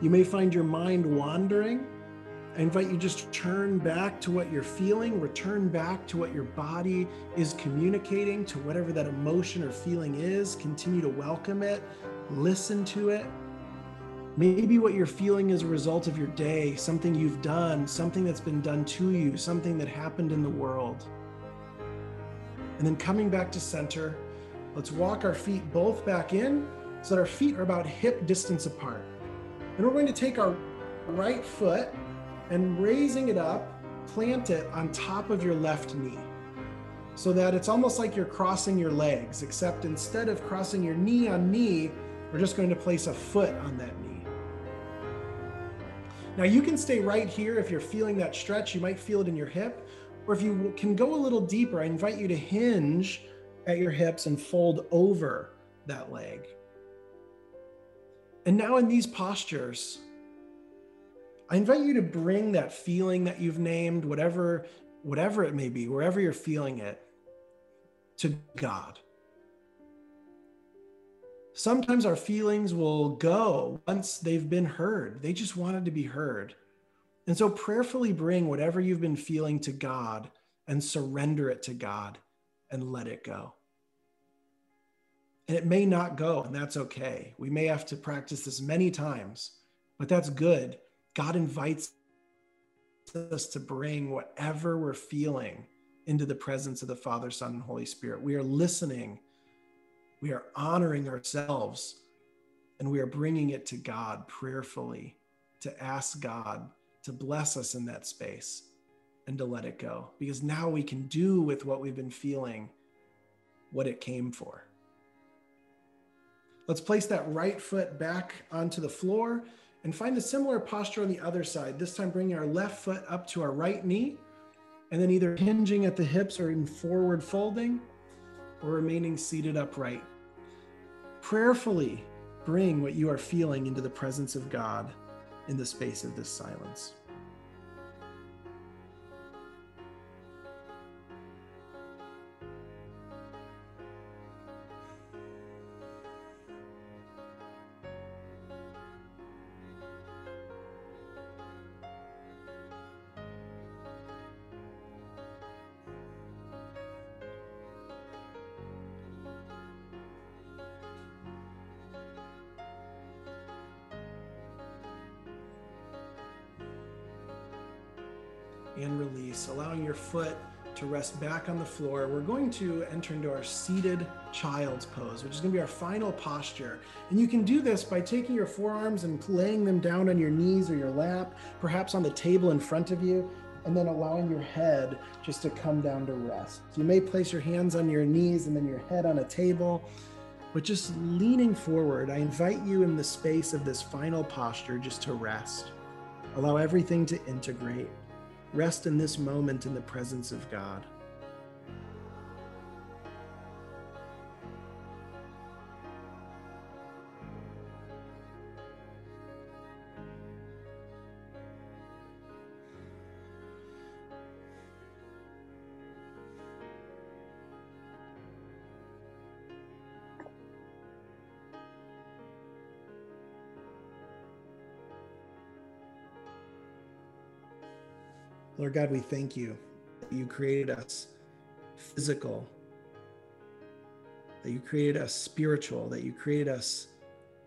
Speaker 2: You may find your mind wandering. I invite you just to turn back to what you're feeling, return back to what your body is communicating, to whatever that emotion or feeling is. Continue to welcome it, listen to it, Maybe what you're feeling is a result of your day, something you've done, something that's been done to you, something that happened in the world. And then coming back to center, let's walk our feet both back in so that our feet are about hip distance apart. And we're going to take our right foot and raising it up, plant it on top of your left knee so that it's almost like you're crossing your legs, except instead of crossing your knee on knee, we're just going to place a foot on that knee. Now you can stay right here if you're feeling that stretch. You might feel it in your hip. Or if you can go a little deeper, I invite you to hinge at your hips and fold over that leg. And now in these postures, I invite you to bring that feeling that you've named, whatever, whatever it may be, wherever you're feeling it, to God. Sometimes our feelings will go once they've been heard. They just wanted to be heard. And so prayerfully bring whatever you've been feeling to God and surrender it to God and let it go. And it may not go, and that's okay. We may have to practice this many times, but that's good. God invites us to bring whatever we're feeling into the presence of the Father, Son, and Holy Spirit. We are listening we are honoring ourselves and we are bringing it to God prayerfully to ask God to bless us in that space and to let it go. Because now we can do with what we've been feeling what it came for. Let's place that right foot back onto the floor and find a similar posture on the other side. This time, bringing our left foot up to our right knee and then either hinging at the hips or in forward folding or remaining seated upright prayerfully bring what you are feeling into the presence of God in the space of this silence. Back on the floor. We're going to enter into our seated child's pose, which is going to be our final posture. And you can do this by taking your forearms and laying them down on your knees or your lap, perhaps on the table in front of you, and then allowing your head just to come down to rest. You may place your hands on your knees and then your head on a table. But just leaning forward, I invite you in the space of this final posture just to rest. Allow everything to integrate. Rest in this moment in the presence of God. Lord God, we thank you that you created us physical, that you created us spiritual, that you created us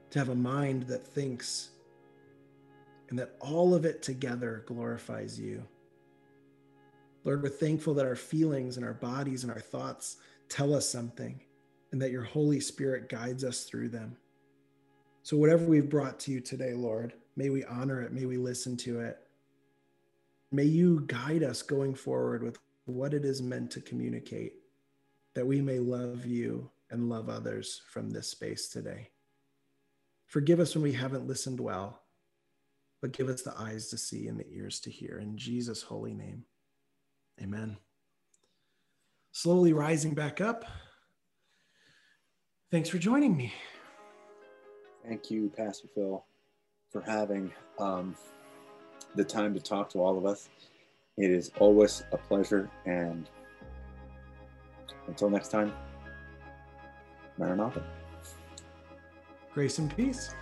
Speaker 2: to have a mind that thinks, and that all of it together glorifies you. Lord, we're thankful that our feelings and our bodies and our thoughts tell us something, and that your Holy Spirit guides us through them. So, whatever we've brought to you today, Lord, may we honor it, may we listen to it May you guide us going forward with what it is meant to communicate, that we may love you and love others from this space today. Forgive us when we haven't listened well, but give us the eyes to see and the ears to hear. In Jesus' holy name, amen. Slowly rising back up. Thanks for joining me.
Speaker 1: Thank you, Pastor Phil, for having um, the time to talk to all of us. It is always a pleasure. And until next time, Maranatha.
Speaker 2: Grace and peace.